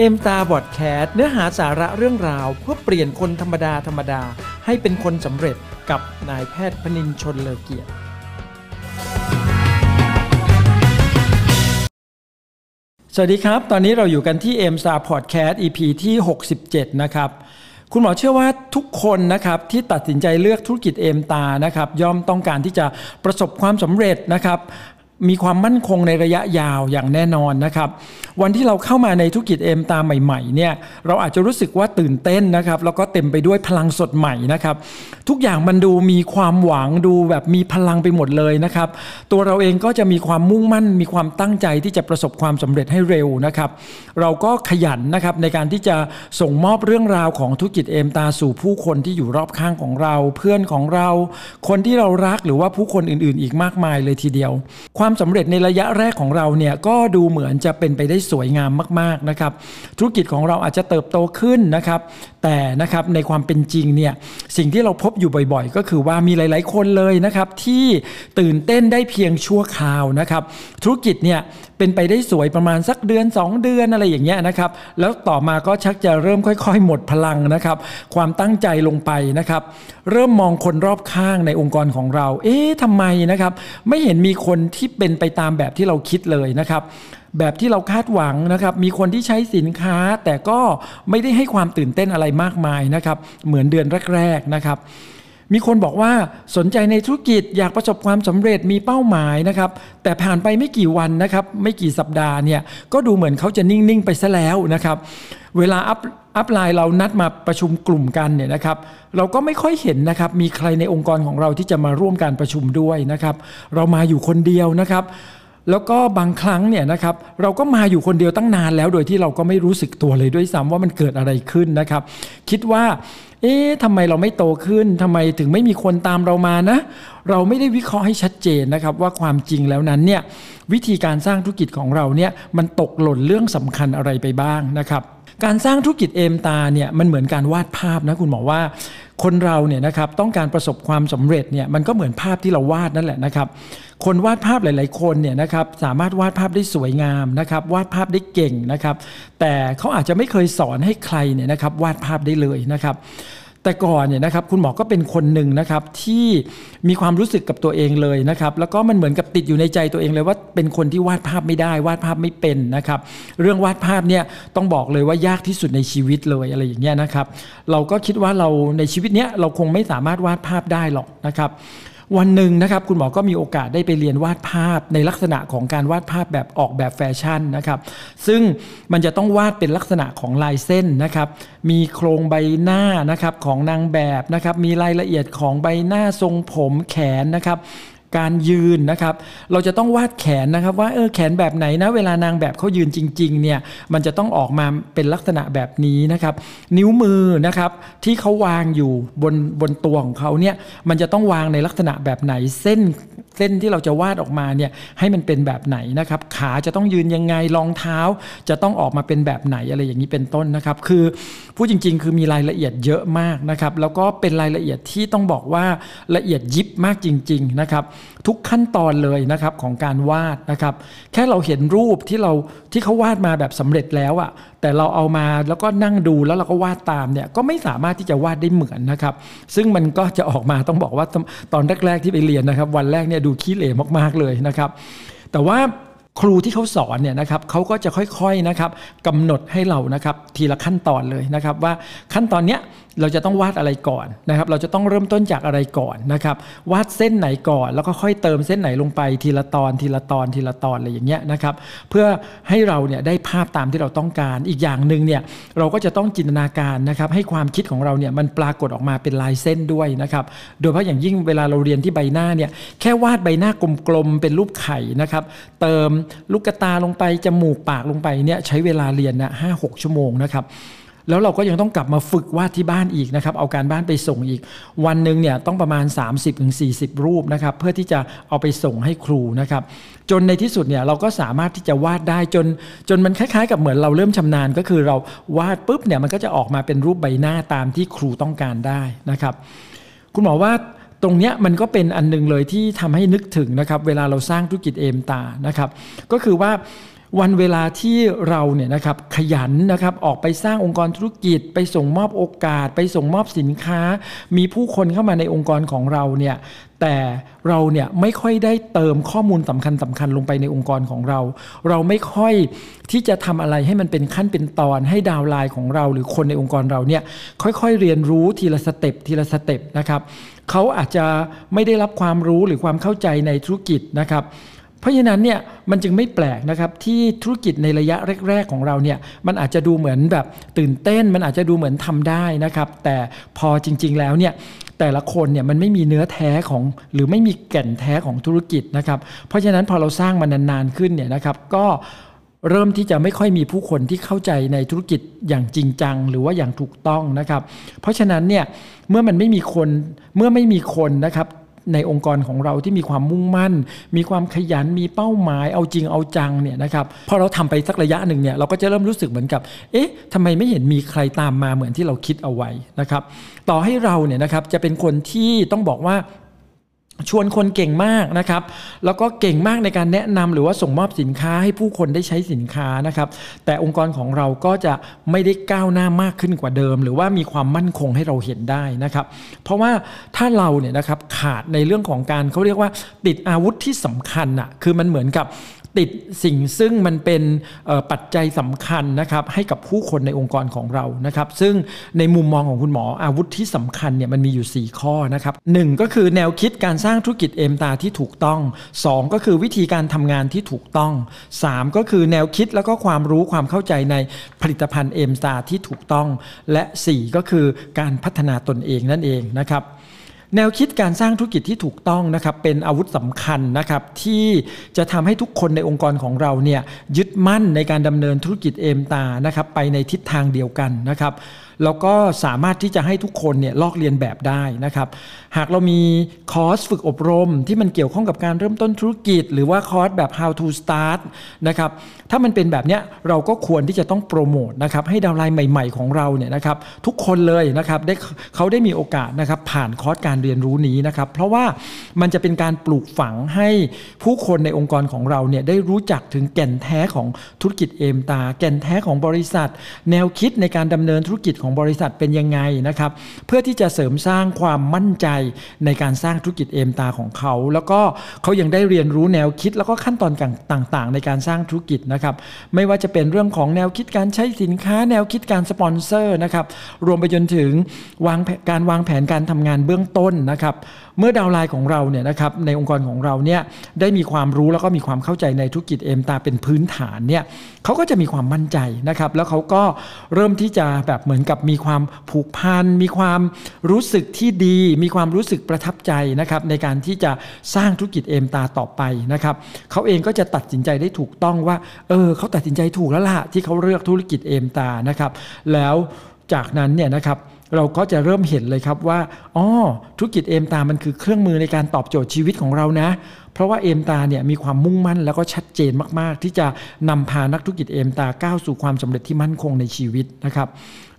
เอ็มตาบอดแคสเนื้อหาสาระเรื่องราว เพื่อเปลี่ยนคนธรรมดาธรรมดา ให้เป็นคนสำเร็จกับนายแพทย์พนินชนเลอเกียรติ สวัสดีครับ ตอนนี้เราอยู่กันที่ m s t a r Podcast EP ที่ 67 นะครับ คุณหมอเชื่อว่าทุกคนนะครับที่ตัดสินใจเลือกธุรกิจเอมตานะครับย่อมต้องการที่จะประสบความสำเร็จนะครับ มีความมั่นคงในระยะยาวอย่างแน่นอนนะครับ วันที่เราเข้ามาในธุรกิจเอ็มตาใหม่ๆเนี่ยเราอาจจะรู้สึกว่าตื่นเต้นนะครับแล้วก็เต็มไปด้วยพลังสดใหม่นะครับ ทุกอย่างมันดูมีความหวังดูแบบมีพลังไปหมดเลยนะครับ ตัวเราเองก็จะมีความมุ่งมั่น มีความตั้งใจที่จะประสบความสำเร็จให้เร็วนะครับ เราก็ขยันนะครับในการที่จะส่งมอบเรื่องราวของธุรกิจเอ็มตาสู่ผู้คนที่อยู่รอบข้างของเรา เพื่อนของเรา คนที่เรารักหรือว่าผู้คนอื่น ๆ อีกมากมายเลยทีเดียวความความสำเร็จในระยะแรกของเราเนี่ยก็ดูเหมือนจะเป็นไปได้สวยงามมากๆนะครับ ธุรกิจของเราอาจจะเติบโตขึ้นนะครับ แต่นะครับในความเป็นจริงเนี่ยสิ่งที่เราพบอยู่บ่อยๆ ก็คือว่ามีหลาย ๆ คนเลยนะครับที่ตื่นเต้นได้เพียงชั่วคราวนะครับ ธุรกิจเนี่ยเป็นไปได้สวยประมาณสักเดือน 2 เดือนอะไรอย่างเงี้ยนะครับแล้วต่อมาก็ชักจะเริ่มค่อย ๆ หมดพลังนะครับ ความตั้งใจลงไปนะครับ เริ่มมองคนรอบข้างในองค์กรของเรา เอ๊ะทำไมนะครับ ไม่เห็นมีคนที่เป็นไปตามแบบที่เราคิดเลยนะครับ แบบที่เราคาดหวังนะครับ มีคนที่ใช้สินค้าแต่ก็ไม่ได้ให้ความตื่นเต้นอะไรมากมายนะครับ เหมือนเดือนแรก ๆนะครับ มีคนบอกว่าสนใจในธุรกิจอยากประสบความสำเร็จมีเป้าหมายนะครับแต่ผ่านไปไม่กี่วันนะครับไม่กี่สัปดาห์เนี่ยก็ดูเหมือนเขาจะนิ่ง ๆ ไปซะแล้วนะครับเวลาอัพอัพไลน์เรานัดมาประชุมกลุ่มกันเนี่ยนะครับเราก็ไม่ค่อยเห็นนะครับมีใครในองค์กรของเราที่จะมาร่วมการประชุมด้วยนะครับเรามาอยู่คนเดียวนะครับ แล้วก็บางครั้งเนี่ยนะครับเราก็มาอยู่คนเดียวตั้งนานแล้ว โดยที่เราก็ไม่รู้สึกตัวเลยด้วยซ้ำว่ามันเกิดอะไรขึ้นนะครับ คิดว่า เอ๊ะทำไมเราไม่โตขึ้นทำไมถึงไม่มีคนตามเรามานะ เราไม่ได้วิเคราะห์ให้ชัดเจนนะครับ ว่าความจริงแล้วนั้นเนี่ยวิธีการสร้างธุรกิจของเราเนี่ยมันตกหล่นเรื่องสำคัญอะไรไปบ้างนะครับ การสร้างธุรกิจเอมตาเนี่ยมันเหมือนการวาดภาพนะคุณหมอว่า คนเราเนี่ยนะครับต้องการประสบความสำเร็จเนี่ยมันก็เหมือนภาพที่เราวาดนั่นแหละนะครับ คนวาดภาพหลาย ๆ คนเนี่ยนะครับสามารถวาดภาพได้สวยงามนะครับวาดภาพได้เก่งนะครับ แต่เขาอาจจะไม่เคยสอนให้ใครเนี่ยนะครับวาดภาพได้เลยนะครับ แต่ก่อนเนี่ยนะครับคุณหมอก็เป็นคนหนึ่งนะครับที่มีความรู้สึกกับตัวเองเลยนะครับแล้วก็มันเหมือนกับติดอยู่ในใจตัวเองเลยว่าเป็นคนที่วาดภาพไม่ได้ วาดภาพไม่เป็นนะครับเรื่องวาดภาพเนี่ยต้องบอกเลยว่ายากที่สุดในชีวิตเลยอะไรอย่างเงี้ยนะครับเราก็คิดว่าเราในชีวิตเนี้ยเราคงไม่สามารถวาดภาพได้หรอกนะครับ วันหนึ่งนะครับคุณหมอก็มีโอกาสได้ไปเรียนวาดภาพในลักษณะของการวาดภาพแบบออกแบบแฟชั่นนะครับซึ่งมันจะต้องวาดเป็นลักษณะของลายเส้นนะครับมีโครงใบหน้านะครับของนางแบบนะครับมีรายละเอียดของใบหน้าทรงผมแขนนะครับ การยืนนะครับ เราจะต้องวาดแขนนะครับ ว่าเออแขนแบบไหนนะ เวลานางแบบเขายืนจริงๆเนี่ยมันจะต้องออกมาเป็นลักษณะแบบนี้นะครับ นิ้วมือนะครับที่เขาวางอยู่บนบนตัวของเขาเนี่ยมันจะต้องวางในลักษณะแบบไหนเส้นเส้นที่เราจะวาดออกมาเนี่ยให้มันเป็นแบบไหนนะครับ ขาจะต้องยืนยังไงรองเท้า จะต้องออกมาเป็นแบบไหนอะไรอย่างนี้เป็นต้นนะครับ คือพูดจริง ๆ คือมีรายละเอียดเยอะมากนะครับ แล้วก็เป็นรายละเอียดที่ต้องบอกว่าละเอียดยิบมากจริง ๆนะครับทุกขั้นตอนเลยนะครับของการวาดนะครับ แค่เราเห็นรูปที่เราที่เขาวาดมาแบบสำเร็จแล้วอะแต่เราเอามาแล้วก็นั่งดูแล้วเราก็วาดตามเนี่ยก็ไม่สามารถที่จะวาดได้เหมือนนะครับ ซึ่งมันก็จะออกมาต้องบอกว่าตอนแรกๆที่ไปเรียนนะครับ วันแรกเนี่ยดูขี้เหร่มากๆเลยนะครับ แต่ว่า ครูที่เขาสอนเนี่ยนะครับเขาก็จะค่อยๆนะครับกำหนดให้เรานะครับทีละขั้นตอนเลยนะครับว่าขั้นตอนเนี้ยเราจะต้องวาดอะไรก่อนนะครับ เราจะต้องเริ่มต้นจากอะไรก่อนนะครับ วาดเส้นไหนก่อน แล้วก็ค่อยเติมเส้นไหนลงไปทีละตอนทีละตอนทีละตอนอะไรอย่างเงี้ยนะครับ เพื่อให้เราเนี่ยได้ภาพตามที่เราต้องการ อีกอย่างหนึ่งเนี่ยเราก็จะต้องจินตนาการนะครับให้ความคิดของเราเนี่ยมันปรากฏออกมาเป็นลายเส้นด้วยนะครับ โดยเฉพาะอย่างยิ่งเวลาเราเรียนที่ใบหน้าเนี่ยแค่วาดใบหน้ากลมๆเป็นรูปไข่นะครับ เติมลูกกตาลงไปจมูกปากลงไปเนี่ยใช้เวลาเรียนนะห้าหกชั่วโมงนะครับแล้วเราก็ยังต้องกลับมาฝึกวาดที่บ้านอีกนะครับ เอาการบ้านไปส่งอีก วันหนึ่งเนี่ยต้องประมาณ 30-40 รูปนะครับ เพื่อที่จะเอาไปส่งให้ครูนะครับ จนในที่สุดเนี่ยเราก็สามารถที่จะวาดได้จน จนมันคล้ายๆ กับเหมือนเราเริ่มชำนาญ ก็คือเราวาดปุ๊บเนี่ยมันก็จะออกมาเป็นรูปใบหน้าตามที่ครูต้องการได้นะครับ คุณหมอว่า ตรงเนี้ยมันก็เป็นอันหนึงเลยที่ทำให้นึกถึงนะครับเวลาเราสร้างธุรกิจเอมตานะครับก็คือว่าวันเวลาที่เราเนี่ยนะครับขยันนะครับออกไปสร้างองค์กรธุรกิจ ไปส่งมอบโอกาส ไปส่งมอบสินค้า มีผู้คนเข้ามาในองค์กรของเราเนี่ยแต่เราเนี่ยไม่ค่อยได้เติมข้อมูลสำคัญสำคัญลงไปในองค์กรของเรา เราไม่ค่อยที่จะทำอะไรให้มันเป็นขั้นเป็นตอนให้ดาวไลน์ของเรา หรือคนในองค์กรเราเนี่ยค่อยๆเรียนรู้ทีละ step ทีละ step นะครับ เขาอาจจะไม่ได้รับความรู้หรือความเข้าใจในธุรกิจนะครับ เพราะฉะนั้นเนี่ยมันจึงไม่แปลกนะครับที่ธุรกิจในระยะแรก ๆของเราเนี่ยมันอาจจะดูเหมือนแบบตื่นเต้น มันอาจจะดูเหมือนทำได้นะครับ แต่พอจริง ๆ แล้วเนี่ยแต่ละคนเนี่ยมันไม่มีเนื้อแท้ของหรือไม่มีแก่นแท้ของธุรกิจนะครับ เพราะฉะนั้นพอเราสร้างมันนานๆขึ้นเนี่ยนะครับ ก็ เริ่มที่จะไม่ค่อยมีผู้คนที่เข้าใจในธุรกิจอย่างจริงจัง หรือว่าอย่างถูกต้องนะครับ เพราะฉะนั้นเนี่ยเมื่อมันไม่มีคนเมื่อไม่มีคนนะครับในองค์กรของเราที่มีความมุ่งมั่น มีความขยันมีเป้าหมายเอาจริงเอาจังเนี่ยนะครับพอเราทำไปสักระยะหนึ่งเนี่ยเราก็จะเริ่มรู้สึกเหมือนกับ เอ๊ะทำไมไม่เห็นมีใครตามมาเหมือนที่เราคิดเอาไว้นะครับ ต่อให้เราเนี่ยนะครับจะเป็นคนที่ต้องบอกว่า ชวนคนเก่งมากนะครับ แล้วก็เก่งมากในการแนะนำหรือว่าส่งมอบสินค้าให้ผู้คนได้ใช้สินค้านะครับ แต่องค์กรของเราก็จะไม่ได้ก้าวหน้ามากขึ้นกว่าเดิม หรือว่ามีความมั่นคงให้เราเห็นได้นะครับ เพราะว่าถ้าเราเนี่ยนะครับขาดในเรื่องของการเขาเรียกว่าติดอาวุธที่สำคัญอะคือมันเหมือนกับ ติดสิ่งซึ่งมันเป็นปัจจัยสำคัญนะครับให้กับผู้คนในองค์กรของเรานะครับ ซึ่งในมุมมองของคุณหมออาวุธที่สำคัญเนี่ยมันมีอยู่ 4 ข้อนะครับหก็คือแนวคิดการสร้างธุรกิจเอมตาที่ถูกต้อง 2 ก็คือวิธีการทำงานที่ถูกต้อง 3 ก็คือแนวคิดแล้วก็ความรู้ความเข้าใจในผลิตภัณฑ์เอมตาที่ถูกต้อง และ 4 ก็คือการพัฒนาตนเองนั่นเองนะครับ แนวคิดการสร้างธุรกิจที่ถูกต้องนะครับเป็นอาวุธสำคัญนะครับที่จะทำให้ทุกคนในองค์กรของเราเนี่ยยึดมั่นในการดำเนินธุรกิจเอมตานะครับไปในทิศทางเดียวกันนะครับ แล้วก็สามารถที่จะให้ทุกคนเนี่ยลอกเรียนแบบได้นะครับ หากเรามีคอร์สฝึกอบรม ที่มันเกี่ยวข้องกับการเริ่มต้นธุรกิจ หรือว่าคอร์สแบบ how to start นะครับถ้ามันเป็นแบบเนี้ยเราก็ควรที่จะต้องโปรโมทนะครับให้ดาวไลน์ใหม่ ๆ ของเราเนี่ยนะครับทุกคนเลยนะครับได้เขาได้มีโอกาสนะครับผ่านคอร์สการเรียนรู้นี้นะครับเพราะว่ามันจะเป็นการปลูกฝังให้ผู้คนในองค์กรของเราเนี่ยได้รู้จักถึงแก่นแท้ของธุรกิจเอมตา แก่นแท้ของบริษัท แนวคิดในการดำเนินธุรกิจของของบริษัทเป็นยังไงนะครับ เพื่อที่จะเสริมสร้างความมั่นใจในการสร้างธุรกิจเอมตาของเขา แล้วก็เขายังได้เรียนรู้แนวคิดแล้วก็ขั้นตอนต่างๆ ในการสร้างธุรกิจนะครับ ไม่ว่าจะเป็นเรื่องของแนวคิดการใช้สินค้า แนวคิดการสปอนเซอร์นะครับ รวมไปจนถึงวางการวางแผนการทำงานเบื้องต้นนะครับ เมื่อดาวไลน์ของเราเนี่ยนะครับในองค์กรของเราเนี่ยได้มีความรู้แล้วก็มีความเข้าใจในธุรกิจเอ็มตาเป็นพื้นฐานเนี่ยเขาก็จะมีความมั่นใจนะครับแล้วเขาก็เริ่มที่จะแบบเหมือนกับมีความผูกพันมีความรู้สึกที่ดี มีความรู้สึกประทับใจนะครับในการที่จะสร้างธุรกิจเอ็มตาต่อไปนะครับเขาเองก็จะตัดสินใจได้ถูกต้องว่าเออเขาตัดสินใจถูกแล้วล่ะที่เขาเลือกธุรกิจเอ็มตานะครับแล้วจากนั้นเนี่ยนะครับ เราก็จะเริ่มเห็นเลยครับว่าอ๋อธุรกิจเอมตามันคือเครื่องมือในการตอบโจทย์ชีวิตของเรานะ เพราะว่าเอมตาเนี่ยมีความมุ่งมั่นแล้วก็ชัดเจนมาก ๆ ที่จะนำพานักธุรกิจเอมตาก้าวสู่ความสำเร็จที่มั่นคงในชีวิตนะครับ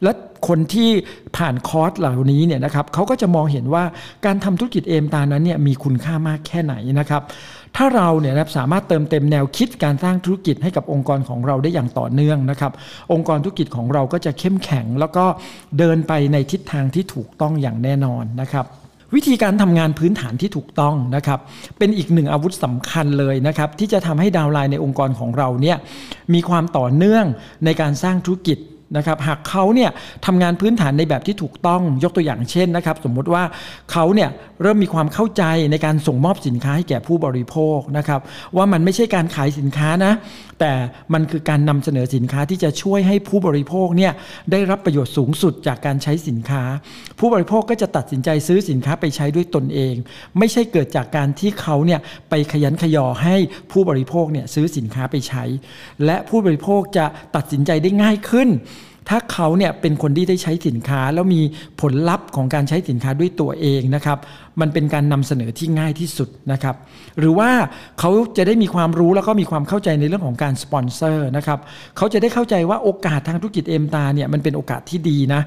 และคนที่ผ่านคอร์สเหล่านี้เนี่ยนะครับเขาก็จะมองเห็นว่าการทำธุรกิจเอมตานั้นเนี่ยมีคุณค่ามากแค่ไหนนะครับ ถ้าเราเนี่ยนะสามารถเติมเต็มแนวคิดการสร้างธุรกิจให้กับองค์กรของเราได้อย่างต่อเนื่องนะครับ องค์กรธุรกิจของเราก็จะเข้มแข็ง แล้วก็เดินไปในทิศทางที่ถูกต้องอย่างแน่นอนนะครับวิธีการทำงานพื้นฐานที่ถูกต้องนะครับ เป็นอีกหนึ่งอาวุธสำคัญเลยนะครับ ที่จะทำให้ดาวไลน์ในองค์กรของเราเนี่ยมีความต่อเนื่องในการสร้างธุรกิจ นะครับหากเขาเนี่ยทำงานพื้นฐานในแบบที่ถูกต้องยกตัวอย่างเช่นนะครับ สมมุติว่าเขาเนี่ยเริ่มมีความเข้าใจในการส่งมอบสินค้าให้แก่ผู้บริโภคนะครับว่ามันไม่ใช่การขายสินค้านะแต่มันคือการนำเสนอสินค้าที่จะช่วยให้ผู้บริโภคเนี่ยได้รับประโยชน์สูงสุดจากการใช้สินค้า ผู้บริโภคก็จะตัดสินใจซื้อสินค้าไปใช้ด้วยตนเอง ไม่ใช่เกิดจากการที่เขาเนี่ยไปขยันขยอให้ผู้บริโภคเนี่ยซื้อสินค้าไปใช้ และผู้บริโภคจะตัดสินใจได้ง่ายขึ้น ถ้าเขาเนี่ยเป็นคนที่ได้ใช้สินค้า แล้วมีผลลัพธ์ของการใช้สินค้าด้วยตัวเองนะครับ มันเป็นการนำเสนอที่ง่ายที่สุดนะครับ หรือว่าเขาจะได้มีความรู้แล้วก็มีความเข้าใจในเรื่องของการสปอนเซอร์นะครับเขาจะได้เข้าใจว่าโอกาสทางธุรกิจเอ็มตาเนี่ยมันเป็นโอกาสที่ดีนะ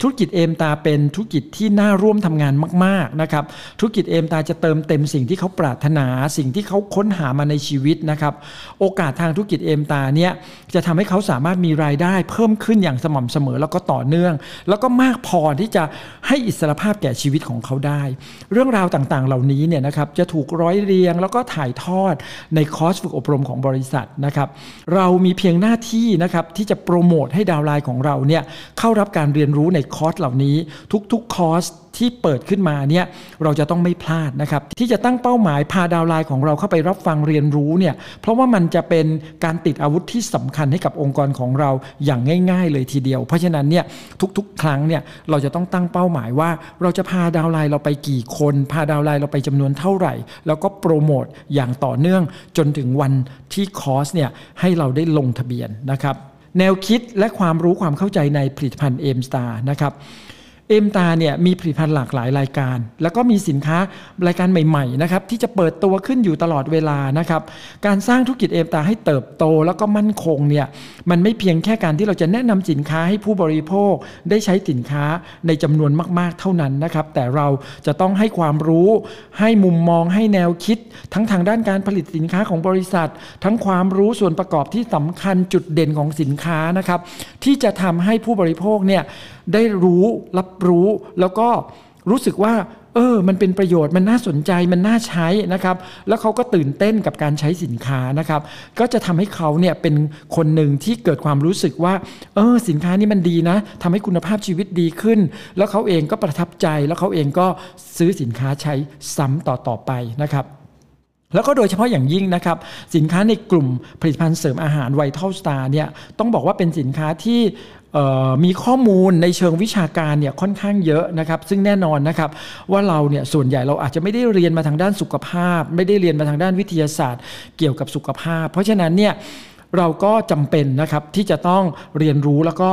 ธุรกิจเอมตาเป็นธุรกิจที่น่าร่วมทำงานมากๆนะครับธุรกิจเอมตาจะเติมเต็มสิ่งที่เขาปรารถนา สิ่งที่เขาค้นหามาในชีวิตนะครับโอกาสทางธุรกิจเอมตาเนี่ยจะทำให้เขาสามารถมีรายได้เพิ่มขึ้นอย่างสม่ำเสมอแล้วก็ต่อเนื่อง แล้วก็มากพอที่จะให้อิสรภาพแก่ชีวิตของเขาได้ เรื่องราวต่างๆ เหล่านี้เนี่ยนะครับจะถูกร้อยเรียงแล้วก็ถ่ายทอดในคอร์สฝึกอบรมของบริษัทนะครับเรามีเพียงหน้าที่นะครับที่จะโปรโมทให้ดาวไลน์ของเราเนี่ยเข้ารับการเรียนรู้ในคอร์สเหล่านี้ ทุกๆ คอร์สที่เปิดขึ้นมาเนี่ยเราจะต้องไม่พลาดนะครับที่จะตั้งเป้าหมายพา downline ของเราเข้าไปรับฟังเรียนรู้เนี่ยเพราะว่ามันจะเป็นการติดอาวุธที่สำคัญให้กับองค์กรของเราอย่างง่าย ๆ เลยทีเดียว เพราะฉะนั้นเนี่ยทุกๆ ครั้งเนี่ยเราจะต้องตั้งเป้าหมายว่า เราจะพา downline เราไปกี่คน พา downline เราไปจำนวนเท่าไหร่ แล้วก็โปรโมทอย่างต่อเนื่องจนถึงวันที่คอร์สเนี่ยให้เราได้ลงทะเบียนนะครับ แนวคิดและความรู้ความเข้าใจในผลิตภัณฑ์เอมสตาร์นะครับ เอ็มตาเนี่ยมีผลิตภัณฑ์หลากหลายรายการ แล้วก็มีสินค้ารายการใหม่ๆนะครับที่จะเปิดตัวขึ้นอยู่ตลอดเวลานะครับการสร้างธุรกิจเอ็มตาให้เติบโตแล้วก็มั่นคงเนี่ยมันไม่เพียงแค่การที่เราจะแนะนำสินค้าให้ผู้บริโภคได้ใช้สินค้าในจำนวนมากๆเท่านั้นนะครับแต่เราจะต้องให้ความรู้ ให้มุมมองให้แนวคิด ทั้งทางด้านการผลิตสินค้าของบริษัท ทั้งความรู้ส่วนประกอบที่สำคัญจุดเด่นของสินค้านะครับที่จะทำให้ผู้บริโภคเนี่ย ได้รู้รับรู้แล้วก็รู้สึกว่า เออ มันเป็นประโยชน์มันน่าสนใจมันน่าใช้นะครับ แล้วเขาก็ตื่นเต้นกับการใช้สินค้านะครับ ก็จะทำให้เขาเนี่ยเป็นคนหนึ่งที่เกิดความรู้สึกว่า เออ สินค้านี้มันดีนะทำให้คุณภาพชีวิตดีขึ้น แล้วเขาเองก็ประทับใจแล้วเขาเองก็ซื้อสินค้าใช้ซ้ำต่อต่อไปนะครับ แล้วก็โดยเฉพาะอย่างยิ่งนะครับ สินค้าในกลุ่มผลิตภัณฑ์เสริมอาหาร Vital Star เนี่ยต้องบอกว่าเป็นสินค้าที่มีข้อมูลในเชิงวิชาการเนี่ยค่อนข้างเยอะนะครับซึ่งแน่นอนนะครับว่าเราเนี่ยส่วนใหญ่เราอาจจะไม่ได้เรียนมาทางด้านสุขภาพ ไม่ได้เรียนมาทางด้านวิทยาศาสตร์ เกี่ยวกับสุขภาพ เพราะฉะนั้นเนี่ยเราก็จำเป็นนะครับที่จะต้องเรียนรู้แล้วก็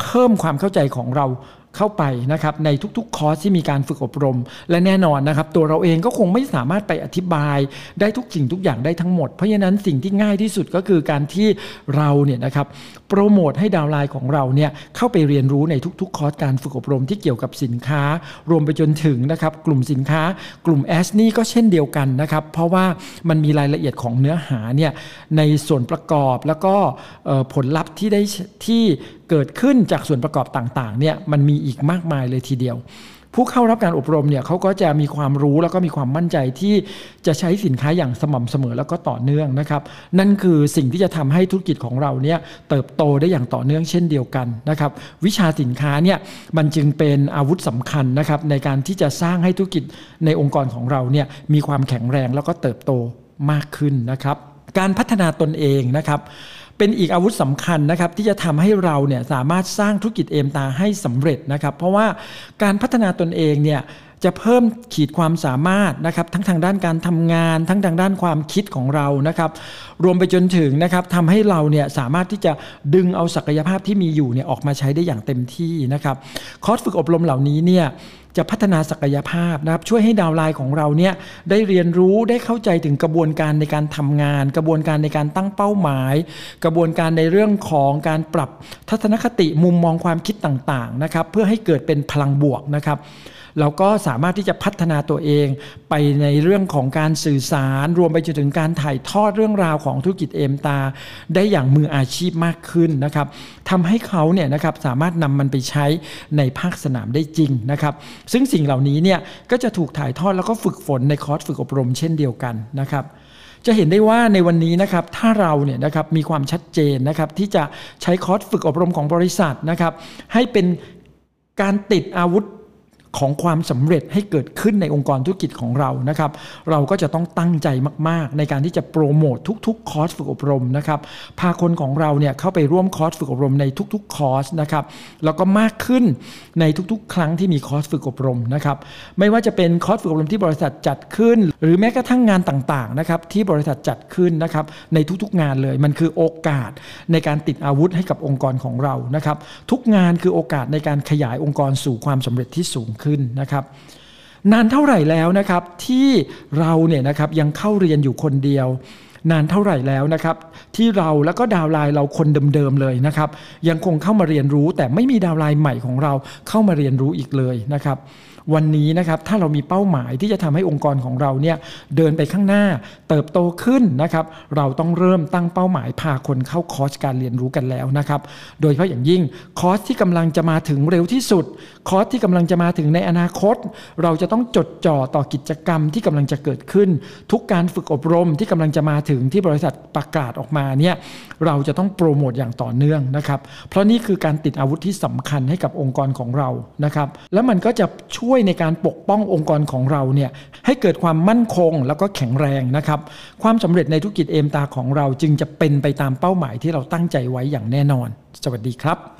เพิ่มความเข้าใจของเรา เข้าไปนะครับในทุกๆ คอร์สที่มีการฝึกอบรม และแน่นอนนะครับ ตัวเราเองก็คงไม่สามารถไปอธิบายได้ทุกสิ่งทุกอย่างได้ทั้งหมด เพราะฉะนั้นสิ่งที่ง่ายที่สุดก็คือการที่เราเนี่ยนะครับโปรโมทให้ดาวไลน์ของเราเนี่ยเข้าไปเรียนรู้ในทุกๆ คอร์สการฝึกอบรมที่เกี่ยวกับสินค้า รวมไปจนถึงนะครับกลุ่มสินค้ากลุ่มแอสนี่ก็เช่นเดียวกันนะครับเพราะว่ามันมีรายละเอียดของเนื้อหาเนี่ยในส่วนประกอบแล้วก็ผลลัพธ์ที่ได้ที่ เกิดขึ้นจากส่วนประกอบต่างๆเนี่ยมันมีอีกมากมายเลยทีเดียว ผู้เข้ารับการอบรมเนี่ยเขาก็จะมีความรู้แล้วก็มีความมั่นใจที่จะใช้สินค้าอย่างสม่ำเสมอแล้วก็ต่อเนื่องนะครับนั่นคือสิ่งที่จะทำให้ธุรกิจของเราเนี่ยเติบโตได้อย่างต่อเนื่องเช่นเดียวกันนะครับวิชาสินค้าเนี่ยมันจึงเป็นอาวุธสำคัญนะครับในการที่จะสร้างให้ธุรกิจในองค์กรของเราเนี่ยมีความแข็งแรงแล้วก็เติบโตมากขึ้นนะครับการพัฒนาตนเองนะครับ เป็นอีกอาวุธสำคัญนะครับที่จะทำให้เราเนี่ยสามารถสร้างธุรกิจเอมตาให้สำเร็จนะครับ เพราะว่าการพัฒนาตนเองเนี่ย จะเพิ่มขีดความสามารถนะครับทั้งทางด้านการทำงาน ทั้งทางด้านความคิดของเรานะครับ รวมไปจนถึงนะครับทำให้เราเนี่ยสามารถที่จะดึงเอาศักยภาพที่มีอยู่เนี่ยออกมาใช้ได้อย่างเต็มที่นะครับคอร์สฝึกอบรมเหล่านี้เนี่ยจะพัฒนาศักยภาพนะครับช่วยให้ดาวไลน์ของเราเนี่ยได้เรียนรู้ได้เข้าใจถึงกระบวนการในการทำงาน กระบวนการในการตั้งเป้าหมาย กระบวนการในเรื่องของการปรับทัศนคติมุมมองความคิดต่างๆนะครับเพื่อให้เกิดเป็นพลังบวกนะครับ เราก็สามารถที่จะพัฒนาตัวเองไปในเรื่องของการสื่อสาร รวมไปจนถึงการถ่ายทอดเรื่องราวของธุรกิจเอมตา ได้อย่างมืออาชีพมากขึ้นนะครับทำให้เขาเนี่ยนะครับสามารถนำมันไปใช้ในภาคสนามได้จริงนะครับซึ่งสิ่งเหล่านี้เนี่ยก็จะถูกถ่ายทอดแล้วก็ฝึกฝนในคอร์สฝึกอบรมเช่นเดียวกันนะครับจะเห็นได้ว่าในวันนี้นะครับถ้าเราเนี่ยนะครับมีความชัดเจนนะครับที่จะใช้คอร์สฝึกอบรมของบริษัทนะครับให้เป็นการติดอาวุธ ของความสำเร็จให้เกิดขึ้นในองค์กรธุรกิจของเรานะครับ เราก็จะต้องตั้งใจมาก ๆ ในการที่จะโปรโมททุก ๆ คอร์สฝึกอบรมนะครับ พาคนของเราเนี่ยเข้าไปร่วมคอร์สฝึกอบรมในทุก ๆ คอร์สนะครับ แล้วก็มากขึ้นในทุกๆ ครั้งที่มีคอร์สฝึกอบรมนะครับ ไม่ว่าจะเป็นคอร์สฝึกอบรมที่บริษัทจัดขึ้น หรือแม้กระทั่งงานต่าง ๆ นะครับ ที่บริษัทจัดขึ้นนะครับ ในทุกๆ งานเลย มันคือโอกาสในการติดอาวุธให้กับองค์กรของเรา นะครับ ทุกงานคือโอกาสในการขยายองค์กรสู่ความสำเร็จที่สูงขึ้นนะครับนานเท่าไหร่แล้วนะครับที่เราเนี่ยนะครับยังเข้าเรียนอยู่คนเดียว นานเท่าไหร่แล้วนะครับ ที่เราแล้วก็ดาวไลน์เราคนเดิมๆเลยนะครับ ยังคงเข้ามาเรียนรู้แต่ไม่มีดาวไลน์ใหม่ของเราเข้ามาเรียนรู้อีกเลยนะครับ วันนี้นะครับถ้าเรามีเป้าหมายที่จะทำให้องค์กรของเราเนี่ยเดินไปข้างหน้าเติบโตขึ้นนะครับ เราต้องเริ่มตั้งเป้าหมายพาคนเข้าคอร์สการเรียนรู้กันแล้วนะครับ โดยเฉพาะอย่างยิ่งคอร์สที่กำลังจะมาถึงเร็วที่สุด คอร์สที่กำลังจะมาถึงในอนาคต เราจะต้องจดจ่อต่อกิจกรรมที่กำลังจะเกิดขึ้น ทุกการฝึกอบรมที่กำลังจะมาถึงที่บริษัทประกาศออกมาเนี่ยเราจะต้องโปรโมทอย่างต่อเนื่องนะครับ เพราะนี่คือการติดอาวุธที่สำคัญให้กับองค์กรของเรานะครับ แล้วมันก็จะช่วยยในการปกป้ององค์กรของเราเนี่ยให้เกิดความมั่นคงแล้วก็แข็งแรงนะครับ ความสำเร็จในธุรกิจเอมตาของเราจึงจะเป็นไปตามเป้าหมายที่เราตั้งใจไว้อย่างแน่นอน สวัสดีครับ